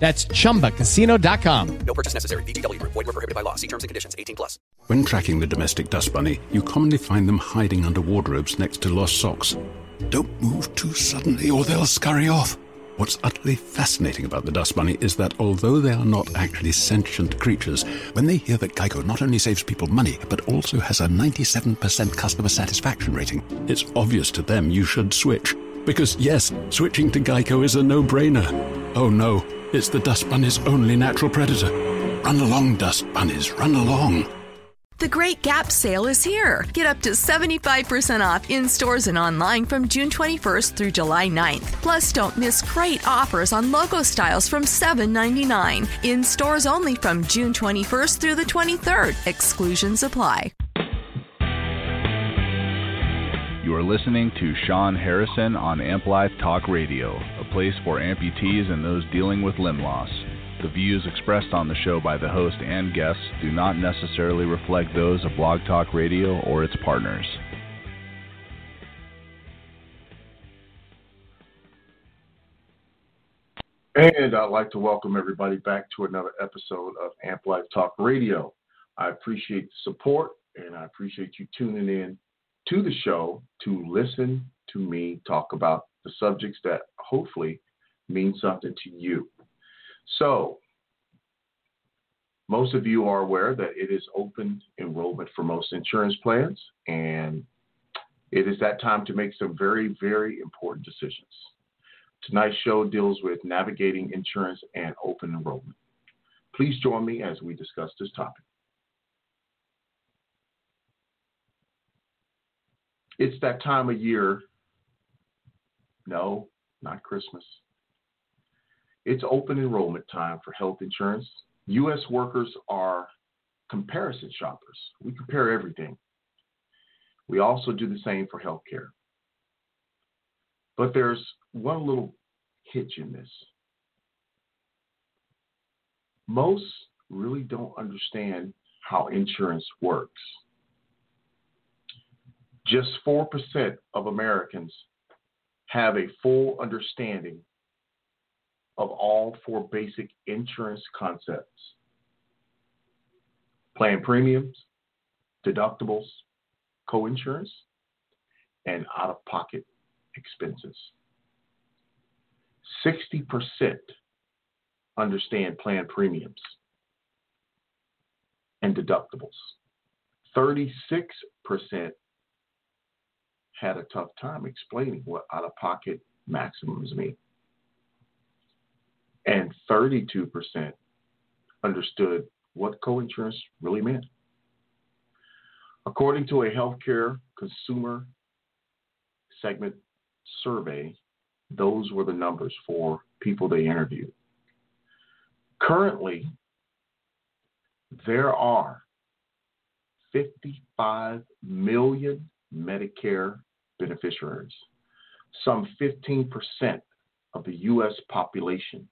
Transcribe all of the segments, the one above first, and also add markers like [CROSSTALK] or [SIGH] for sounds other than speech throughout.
That's chumbacasino.com. No purchase necessary. VGW. Group. Void were prohibited by law. See terms and conditions. 18 plus. When tracking the domestic dust bunny, you commonly find them hiding under wardrobes next to lost socks. Don't move too suddenly or they'll scurry off. What's utterly fascinating about the dust bunny is that although they are not actually sentient creatures, when they hear that Geico not only saves people money, but also has a 97% customer satisfaction rating, it's obvious to them you should switch. Because yes, switching to Geico is a no-brainer. Oh no, it's the dust bunny's only natural predator. Run along, dust bunnies, run along. The Great Gap sale is here. Get up to 75% off in stores and online from June 21st through July 9th. Plus, don't miss great offers on logo styles from $7.99. In stores only from June 21st through the 23rd. Exclusions apply. You are listening to Sean Harrison on Amp Life Talk Radio, a place for amputees and those dealing with limb loss. The views expressed on the show by the host and guests do not necessarily reflect those of Blog Talk Radio or its partners. And I'd like to welcome everybody back to another episode of Amp Life Talk Radio. I appreciate the support and I appreciate you tuning in to the show to listen to me talk about the subjects that hopefully mean something to you. So, most of you are aware that it is open enrollment for most insurance plans, and it is that time to make some very, very important decisions. Tonight's show deals with navigating insurance and open enrollment. Please join me as we discuss this topic. It's that time of year. No, not Christmas. It's open enrollment time for health insurance. U.S. workers are comparison shoppers. We compare everything. We also do the same for healthcare. But there's one little hitch in this. Most really don't understand how insurance works. Just 4% of Americans have a full understanding of all four basic insurance concepts plan premiums, deductibles, coinsurance, and out of pocket expenses. 60% understand plan premiums and deductibles. 36% had a tough time explaining what out of pocket maximums mean. And 32% understood what coinsurance really meant. According to a healthcare consumer segment survey, those were the numbers for people they interviewed. Currently, there are 55 million Medicare beneficiaries. Some 15% of the U.S. population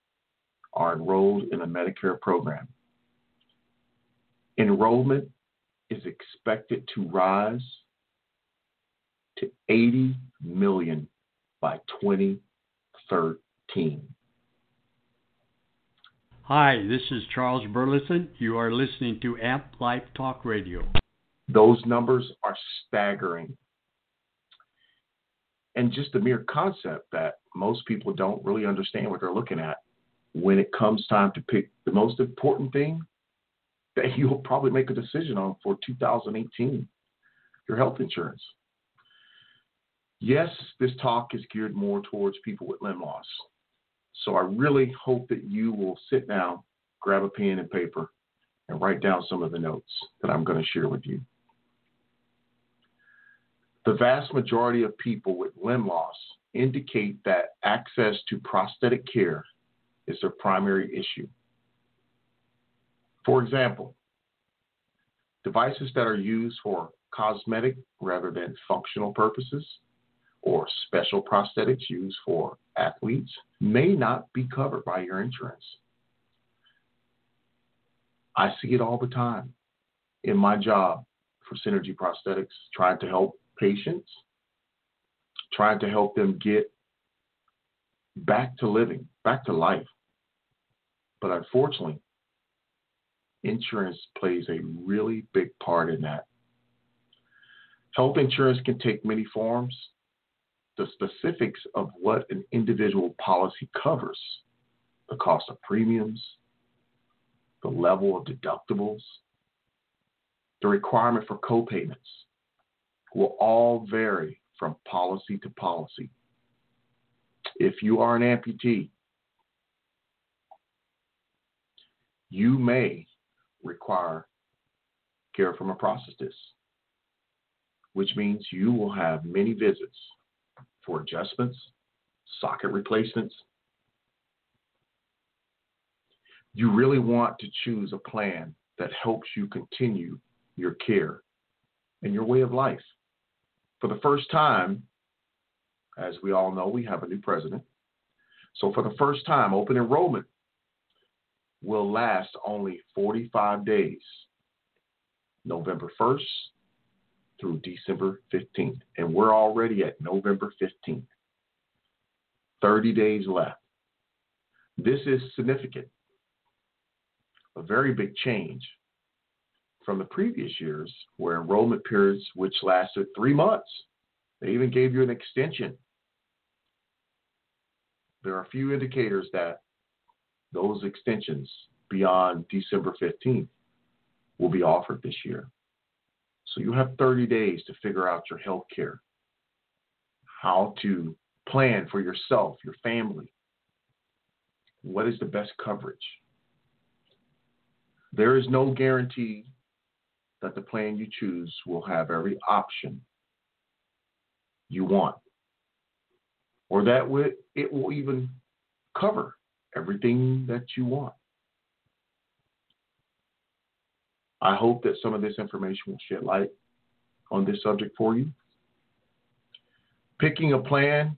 are enrolled in a Medicare program. Enrollment is expected to rise to 80 million by 2013. Hi, this is Charles Burleson. You are listening to Amp Life Talk Radio. Those numbers are staggering. And just the mere concept that most people don't really understand what they're looking at when it comes time to pick the most important thing that [LAUGHS] you'll probably make a decision on for 2018 your health insurance. Yes, this talk is geared more towards people with limb loss. So I really hope that you will sit down, grab a pen and paper, and write down some of the notes that I'm going to share with you. The vast majority of people with limb loss indicate that access to prosthetic care is their primary issue. For example, devices that are used for cosmetic rather than functional purposes or special prosthetics used for athletes may not be covered by your insurance. I see it all the time in my job for Synergy Prosthetics, trying to help patients, trying to help them get back to living, back to life. But unfortunately, insurance plays a really big part in that. Health insurance can take many forms, the specifics of what an individual policy covers, the cost of premiums, the level of deductibles, the requirement for copayments will all vary from policy to policy. If you are an amputee, you may require care from a prosthetist, which means you will have many visits for adjustments, socket replacements. You really want to choose a plan that helps you continue your care and your way of life. For the first time, as we all know, we have a new president. So, for the first time, open enrollment will last only 45 days, November 1st through December 15th. And we're already at November 15th. 30 days left. This is significant. A very big change from the previous years where enrollment periods which lasted three months. They even gave you an extension. There are a few indicators that those extensions beyond December 15th will be offered this year. So you have 30 days to figure out your health care, how to plan for yourself, your family. What is the best coverage? There is no guarantee that the plan you choose will have every option you want, or that it will even cover everything that you want. I hope that some of this information will shed light on this subject for you. Picking a plan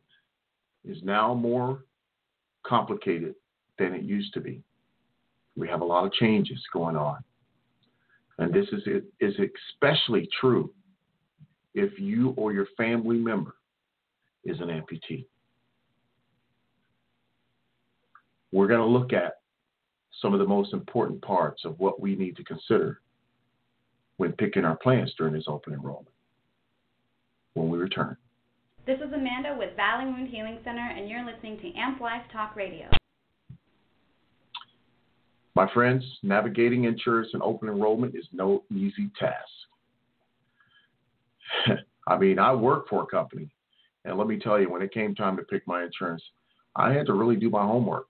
is now more complicated than it used to be. We have a lot of changes going on. And this is, is especially true if you or your family member is an amputee. We're going to look at some of the most important parts of what we need to consider when picking our plans during this open enrollment when we return. This is Amanda with Valley Wound Healing Center, and you're listening to Amp Life Talk Radio. My friends, navigating insurance and open enrollment is no easy task. [LAUGHS] I mean, I work for a company, and let me tell you, when it came time to pick my insurance, I had to really do my homework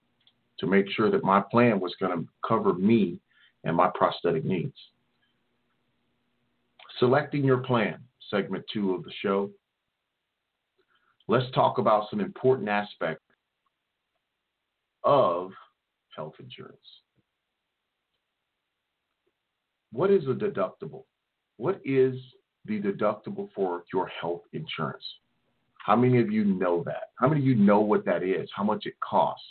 to make sure that my plan was going to cover me and my prosthetic needs. Selecting your plan, segment two of the show. Let's talk about some important aspects of health insurance. What is a deductible? What is the deductible for your health insurance? How many of you know that? How many of you know what that is? How much it costs?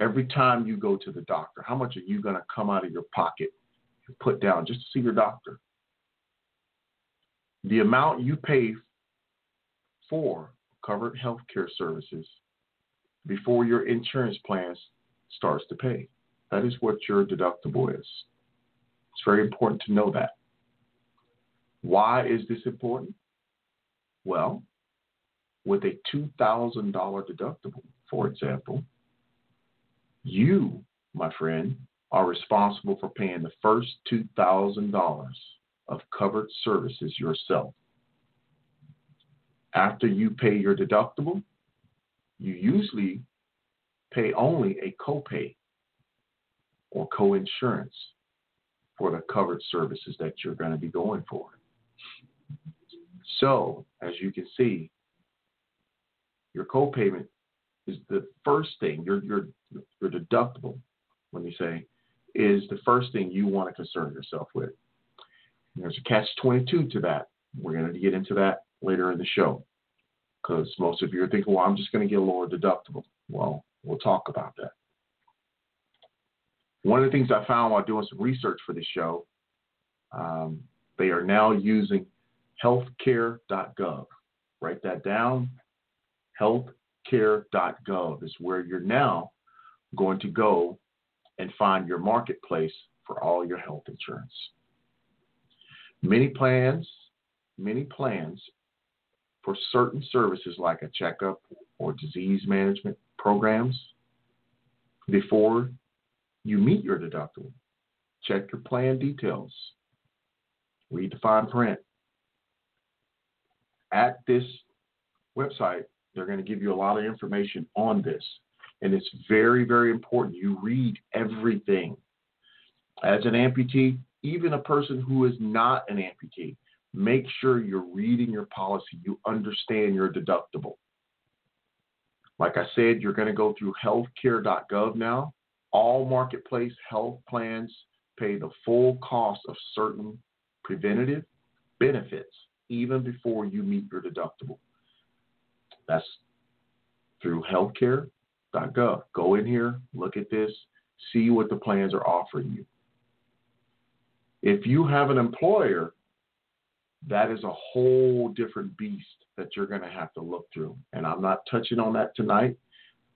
Every time you go to the doctor, how much are you going to come out of your pocket and put down just to see your doctor. The amount you pay for covered health care services before your insurance plan starts to pay. That is what your deductible is. It's very important to know that. Why is this important? Well, with a $2,000 deductible, for example, you, my friend, are responsible for paying the first $2,000 of covered services yourself. After you pay your deductible, you usually pay only a copay or co-insurance for the covered services that you're going to be going for. So, as you can see, your copayment is the first thing, your, your, your deductible, let me say, is the first thing you want to concern yourself with. There's a catch 22 to that. We're going to get into that later in the show because most of you are thinking, well, I'm just going to get a lower deductible. Well, we'll talk about that. One of the things I found while doing some research for this show, um, they are now using healthcare.gov. Write that down. Healthcare.gov is where you're now going to go and find your marketplace for all your health insurance. Many plans, many plans for certain services like a checkup or disease management programs before you meet your deductible. Check your plan details. Read the fine print. At this website, they're going to give you a lot of information on this. And it's very, very important you read everything. As an amputee, even a person who is not an amputee, make sure you're reading your policy. You understand your deductible. Like I said, you're going to go through healthcare.gov now. All marketplace health plans pay the full cost of certain preventative benefits even before you meet your deductible. That's through healthcare.gov. Go in here, look at this, see what the plans are offering you. If you have an employer, that is a whole different beast that you're going to have to look through. And I'm not touching on that tonight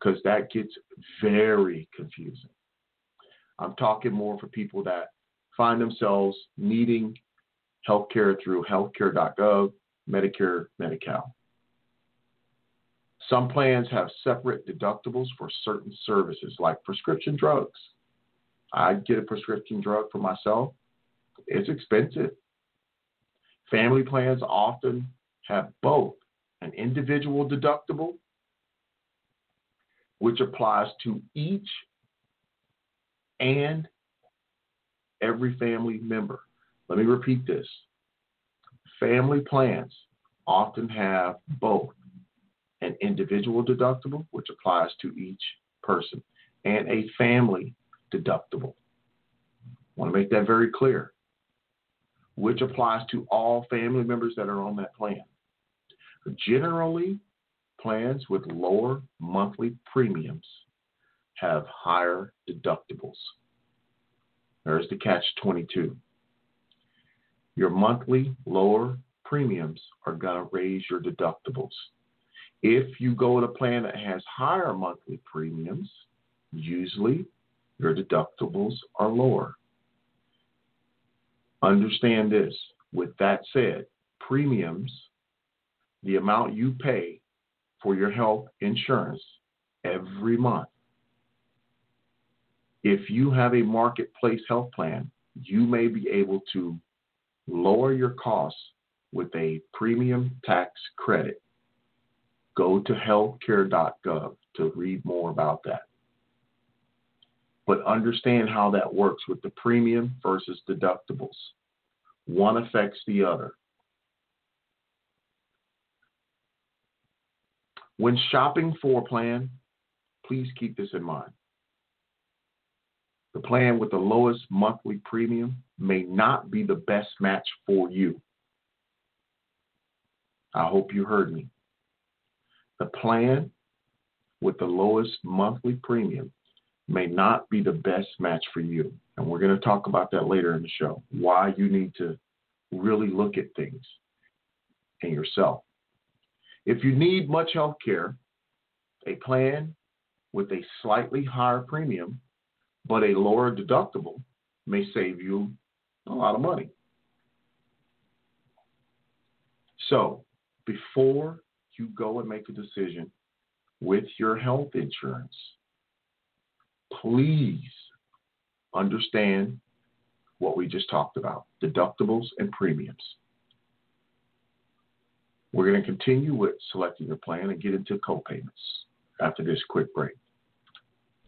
because that gets very confusing. I'm talking more for people that find themselves needing healthcare through healthcare.gov, Medicare, Medi-Cal. Some plans have separate deductibles for certain services like prescription drugs. I get a prescription drug for myself. It's expensive. Family plans often have both an individual deductible, which applies to each and every family member. Let me repeat this. Family plans often have both an individual deductible, which applies to each person, and a family deductible. I want to make that very clear, which applies to all family members that are on that plan. Generally, plans with lower monthly premiums have higher deductibles. There's the catch 22. Your monthly lower premiums are going to raise your deductibles. If you go to a plan that has higher monthly premiums, usually your deductibles are lower. Understand this. With that said, premiums, the amount you pay for your health insurance every month. If you have a marketplace health plan, you may be able to lower your costs with a premium tax credit. Go to healthcare.gov to read more about that. But understand how that works with the premium versus deductibles. One affects the other. When shopping for a plan, please keep this in mind. The plan with the lowest monthly premium may not be the best match for you. I hope you heard me. The plan with the lowest monthly premium may not be the best match for you. And we're going to talk about that later in the show. Why you need to really look at things and yourself. If you need much health care, a plan with a slightly higher premium but a lower deductible may save you a lot of money. So, before you go and make a decision with your health insurance, please understand what we just talked about deductibles and premiums. We're going to continue with selecting your plan and get into co-payments after this quick break.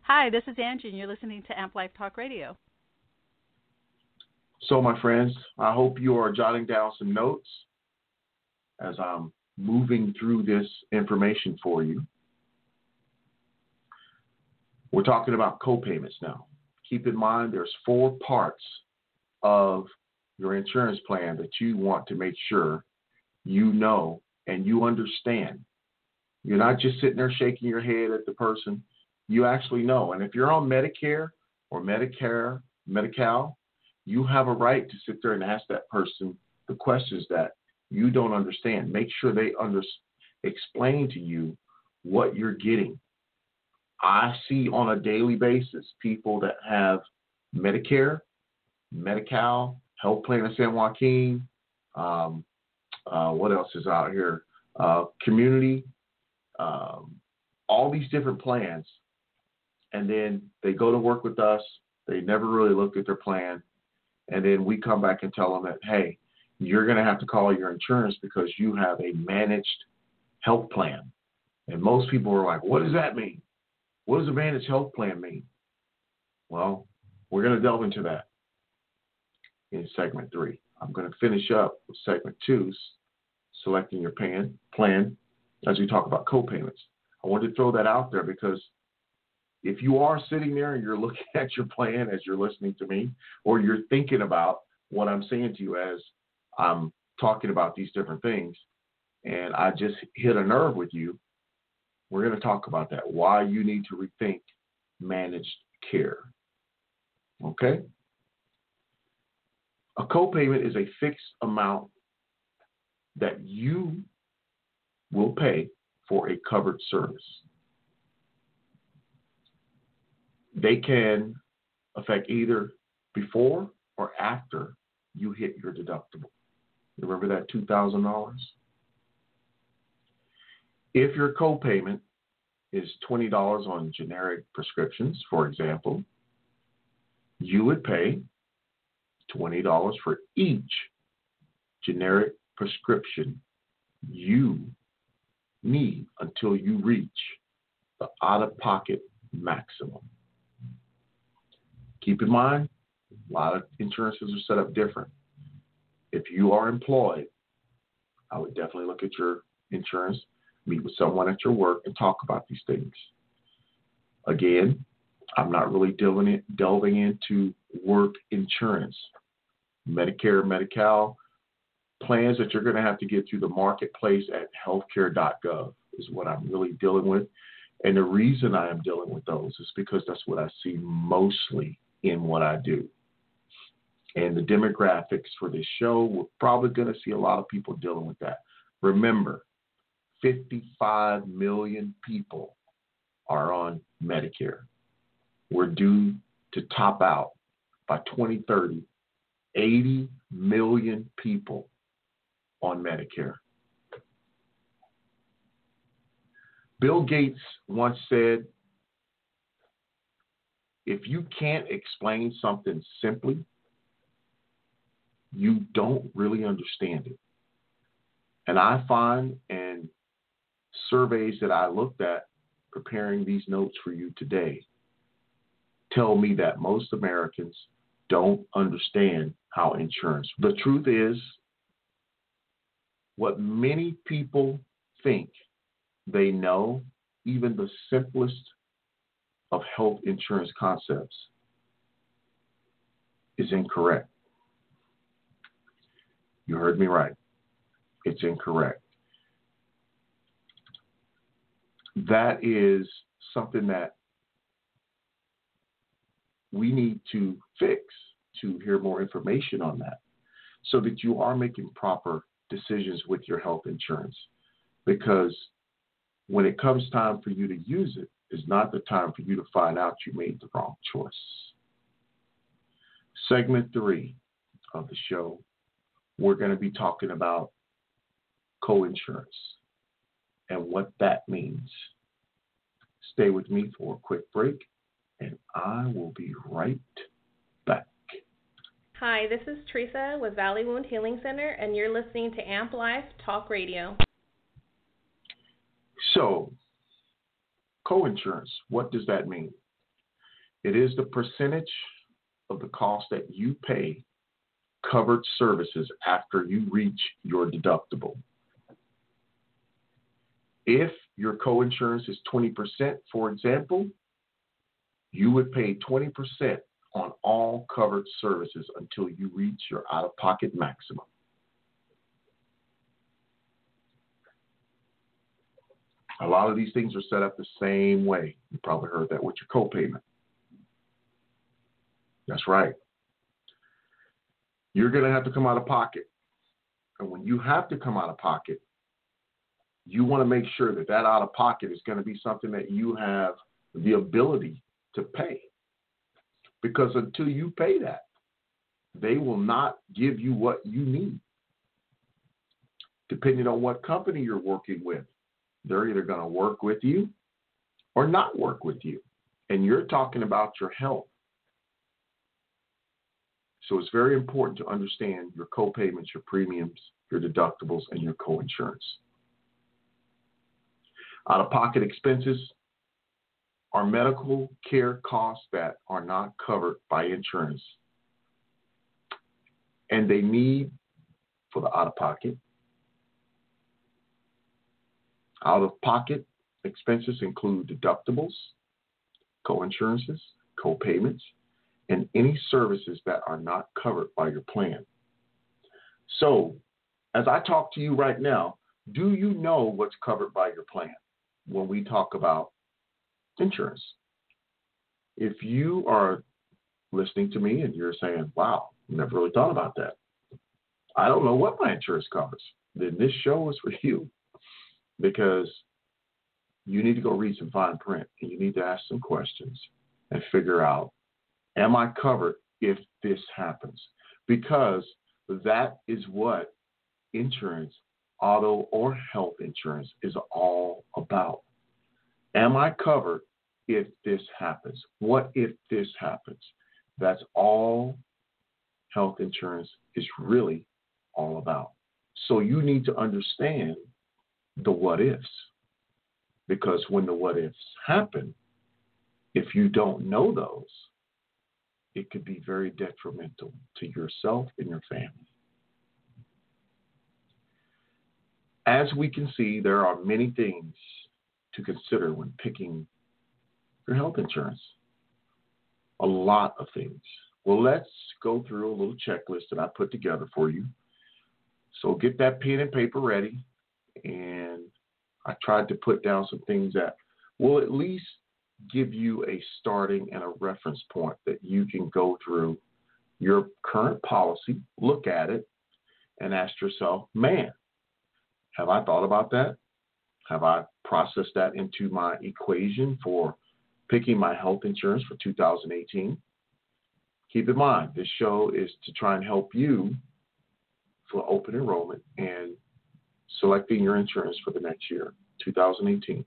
Hi, this is Angie, and you're listening to Amp Life Talk Radio. So, my friends, I hope you are jotting down some notes as I'm moving through this information for you. We're talking about co-payments now. Keep in mind there's four parts of your insurance plan that you want to make sure you know and you understand. You're not just sitting there shaking your head at the person. You actually know. And if you're on Medicare or Medicare, Medi-Cal, you have a right to sit there and ask that person the questions that you don't understand. Make sure they under, explain to you what you're getting. I see on a daily basis people that have Medicare, Medi-Cal, Health Plan of San Joaquin, um, uh, what else is out here? Uh, community, um, all these different plans. And then they go to work with us. They never really looked at their plan. And then we come back and tell them that, hey, you're going to have to call your insurance because you have a managed health plan. And most people are like, what does that mean? What does a managed health plan mean? Well, we're going to delve into that in segment three. I'm going to finish up with segment two, selecting your plan, plan as we talk about co-payments. I wanted to throw that out there because if you are sitting there and you're [LAUGHS] looking at your plan as you're listening to me, or you're thinking about what I'm saying to you as I'm talking about these different things, and I just hit a nerve with you, we're going to talk about that. Why you need to rethink managed care. Okay? A copayment is a fixed amount that you will pay for a covered service. They can affect either before or after you hit your deductible. Remember that $2,000? If your copayment is $20 on generic prescriptions, for example, you would pay $20 for each generic prescription you need until you reach the out of pocket maximum. Keep in mind, a lot of insurances are set up different. If you are employed, I would definitely look at your insurance, meet with someone at your work, and talk about these things. Again, I'm not really delving, delving into work insurance. Medicare, Medi-Cal, plans that you're going to have to get through the marketplace at healthcare.gov is what I'm really dealing with. And the reason I am dealing with those is because that's what I see mostly in what I do. And the demographics for this show, we're probably going to see a lot of people dealing with that. Remember, 55 million people are on Medicare. We're due to top out by 2030 80 million people on Medicare. Bill Gates once said, if you can't explain something simply, you don't really understand it. And I find, and surveys that I looked at preparing these notes for you today tell me that most Americans don't understand how insurance. The truth is, what many people think they know, even the simplest of health insurance concepts, is incorrect. You heard me right. It's incorrect. That is something that we need to fix to hear more information on that so that you are making proper decisions with your health insurance. Because when it comes time for you to use it, is not the time for you to find out you made the wrong choice. Segment three of the show, we're going to be talking about coinsurance and what that means. Stay with me for a quick break, and I will be right back. Hi, this is Teresa with Valley Wound Healing Center, and you're listening to Amp Life Talk Radio. So, coinsurance, what does that mean? It is the percentage of the cost that you pay covered services after you reach your deductible. If your coinsurance is 20%, for example, you would pay 20% on all covered services until you reach your out of pocket maximum. A lot of these things are set up the same way. You probably heard that with your copayment. That's right. You're going to have to come out of pocket. And when you have to come out of pocket, you want to make sure that that out of pocket is going to be something that you have the ability to pay. Because until you pay that, they will not give you what you need. Depending on what company you're working with, they're either going to work with you or not work with you. And you're talking about your health. So it's very important to understand your co-payments, your premiums, your deductibles, and your co-insurance. Out-of-pocket expenses are medical care costs that are not covered by insurance. And they need for the out-of-pocket. Out-of-pocket expenses include deductibles, co-insurances, co-payments, and any services that are not covered by your plan. So, as I talk to you right now, do you know what's covered by your plan when we talk about insurance? If you are listening to me and you're saying, wow, never really thought about that. I don't know what my insurance covers. Then this show is for you because you need to go read some fine print and you need to ask some questions and figure out Am I covered if this happens? Because that is what insurance, auto or health insurance, is all about. Am I covered if this happens? What if this happens? That's all health insurance is really all about. So you need to understand the what ifs. Because when the what ifs happen, if you don't know those, it could be very detrimental to yourself and your family. As we can see, there are many things to consider when picking your health insurance. A lot of things. Well, let's go through a little checklist that I put together for you. So get that pen and paper ready. And I tried to put down some things that will at least give you a starting and a reference point that you can go through your current policy, look at it, and ask yourself, man, have I thought about that? Have I processed that into my equation for picking my health insurance for 2018? Keep in mind, this show is to try and help you for open enrollment and selecting your insurance for the next year, 2018.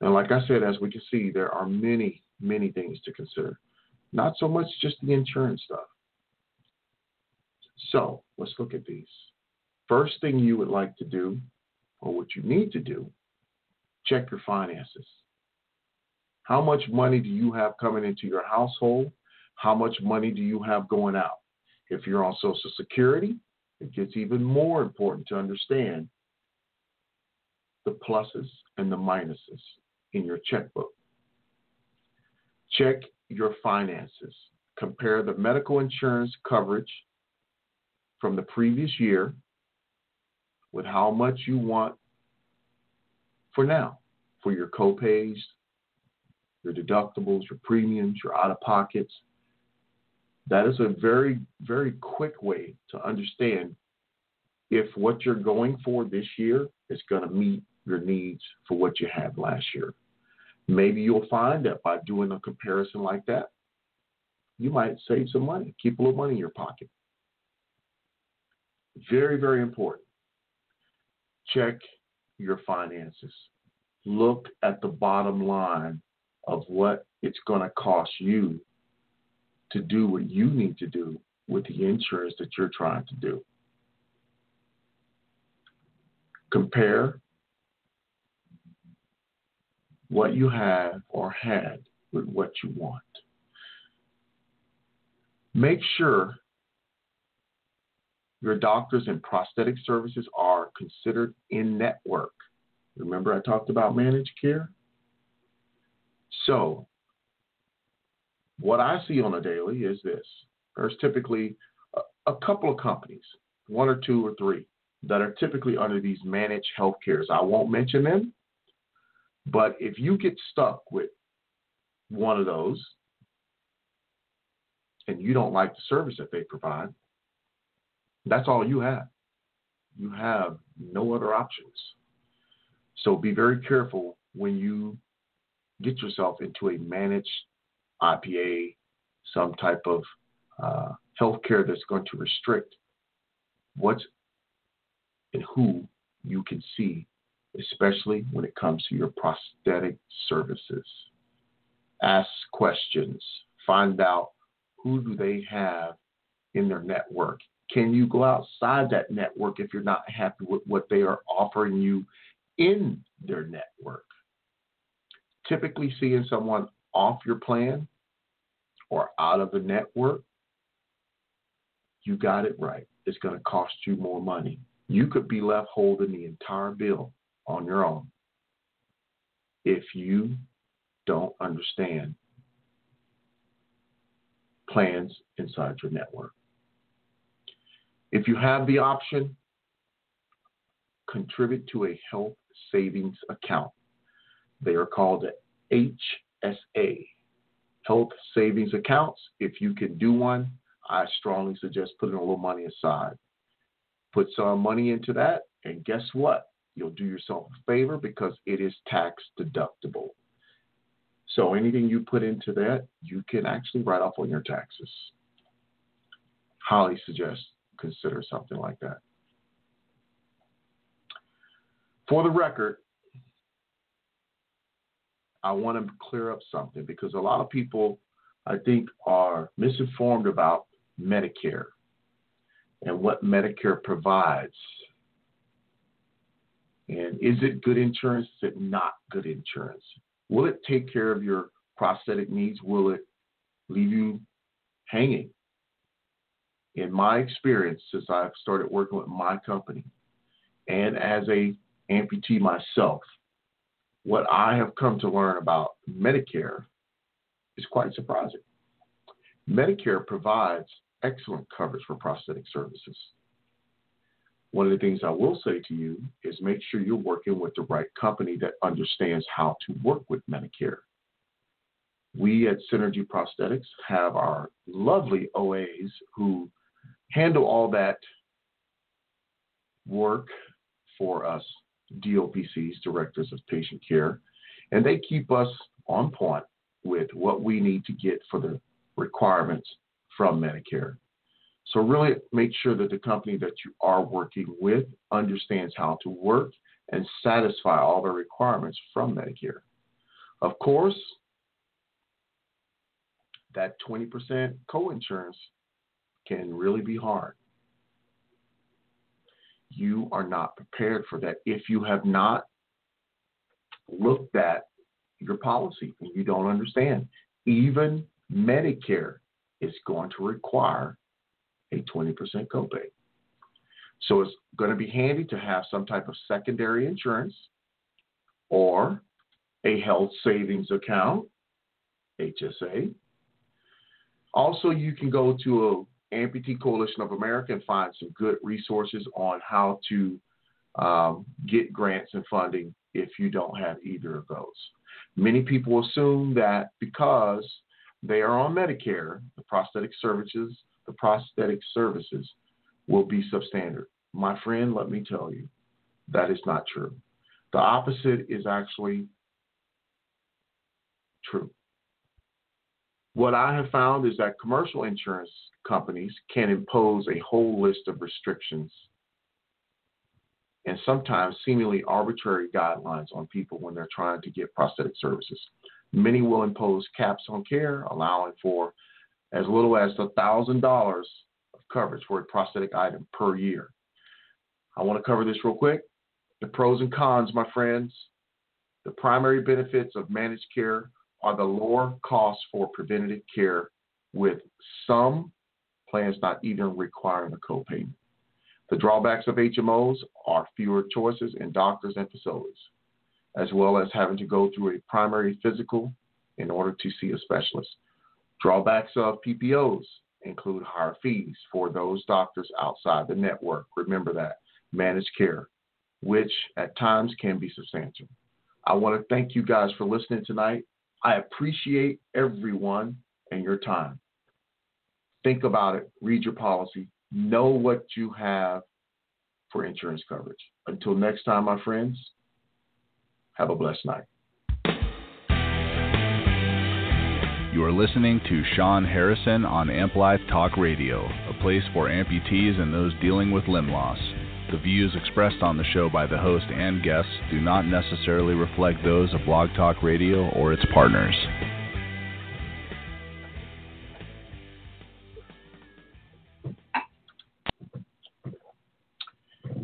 And like I said, as we can see, there are many, many things to consider. Not so much just the insurance stuff. So let's look at these. First thing you would like to do, or what you need to do, check your finances. How much money do you have coming into your household? How much money do you have going out? If you're on Social Security, it gets even more important to understand the pluses and the minuses in your checkbook. Check your finances. Compare the medical insurance coverage from the previous year with how much you want for now for your copays, your deductibles, your premiums, your out of pockets. That is a very, very quick way to understand if what you're going for this year is going to meet your needs for what you had last year. Maybe you'll find that by doing a comparison like that, you might save some money, keep a little money in your pocket. Very, very important. Check your finances. Look at the bottom line of what it's going to cost you to do what you need to do with the insurance that you're trying to do. Compare what you have or had with what you want. Make sure your doctors and prosthetic services are considered in network. Remember, I talked about managed care? So, what I see on a daily is this there's typically a, a couple of companies, one or two or three, that are typically under these managed health cares. I won't mention them, but if you get stuck with one of those and you don't like the service that they provide, that's all you have. You have no other options. So be very careful when you get yourself into a managed IPA, some type of uh, health care that's going to restrict what's and who you can see, especially when it comes to your prosthetic services. Ask questions. Find out who do they have in their network. Can you go outside that network if you're not happy with what they are offering you in their network? Typically, seeing someone off your plan or out of the network, you got it right. It's going to cost you more money. You could be left holding the entire bill on your own if you don't understand plans inside your network. If you have the option, contribute to a health savings account. They are called HSA, health savings accounts. If you can do one, I strongly suggest putting a little money aside. Put some money into that, and guess what? You'll do yourself a favor because it is tax deductible. So anything you put into that, you can actually write off on your taxes. Highly suggest consider something like that. For the record, I want to clear up something because a lot of people, I think, are misinformed about Medicare and what Medicare provides. And is it good insurance? Is it not good insurance? Will it take care of your prosthetic needs? Will it leave you hanging? In my experience, since I've started working with my company and as a amputee myself, what I have come to learn about Medicare is quite surprising. Medicare provides excellent coverage for prosthetic services. One of the things I will say to you is make sure you're working with the right company that understands how to work with Medicare. We at Synergy Prosthetics have our lovely OAs who handle all that work for us DOPCs, Directors of Patient Care, and they keep us on point with what we need to get for the requirements from Medicare. So, really make sure that the company that you are working with understands how to work and satisfy all the requirements from Medicare. Of course, that 20% co-insurance can really be hard you are not prepared for that if you have not looked at your policy and you don't understand. Even Medicare is going to require a 20% copay. So it's going to be handy to have some type of secondary insurance or a health savings account, HSA. Also, you can go to a Amputee Coalition of America and find some good resources on how to um, get grants and funding if you don't have either of those. Many people assume that because they are on Medicare, the prosthetic services, the prosthetic services will be substandard. My friend, let me tell you, that is not true. The opposite is actually true. What I have found is that commercial insurance companies can impose a whole list of restrictions and sometimes seemingly arbitrary guidelines on people when they're trying to get prosthetic services. Many will impose caps on care, allowing for as little as $1,000 of coverage for a prosthetic item per year. I want to cover this real quick. The pros and cons, my friends. The primary benefits of managed care are the lower costs for preventative care, with some plans not even requiring a copayment. The drawbacks of HMOs are fewer choices in doctors and facilities, as well as having to go through a primary physical in order to see a specialist. Drawbacks of PPOs include higher fees for those doctors outside the network. Remember that managed care, which at times can be substantial. I want to thank you guys for listening tonight. I appreciate everyone and your time. Think about it, read your policy, know what you have for insurance coverage. Until next time, my friends, have a blessed night. You are listening to Sean Harrison on Amp Life Talk Radio, a place for amputees and those dealing with limb loss. The views expressed on the show by the host and guests do not necessarily reflect those of Blog Talk Radio or its partners.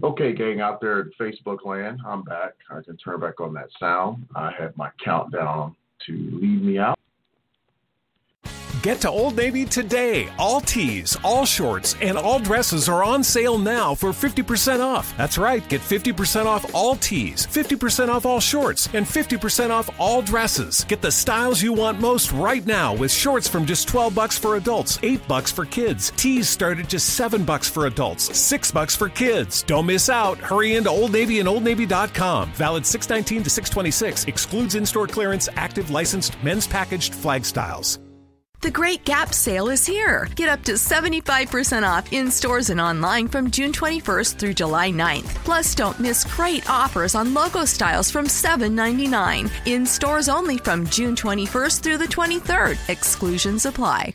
Okay, gang out there in Facebook land, I'm back. I can turn back on that sound. I had my countdown to lead me out. Get to Old Navy today. All tees, all shorts, and all dresses are on sale now for 50% off. That's right, get 50% off all tees, 50% off all shorts, and 50% off all dresses. Get the styles you want most right now with shorts from just 12 bucks for adults, 8 bucks for kids. Tees start at just 7 bucks for adults, 6 bucks for kids. Don't miss out. Hurry into Old Navy and OldNavy.com. Valid 619 to 626. Excludes in-store clearance, active licensed men's packaged flag styles. The Great Gap sale is here. Get up to 75% off in stores and online from June 21st through July 9th. Plus, don't miss great offers on logo styles from $7.99. In stores only from June 21st through the 23rd. Exclusions apply.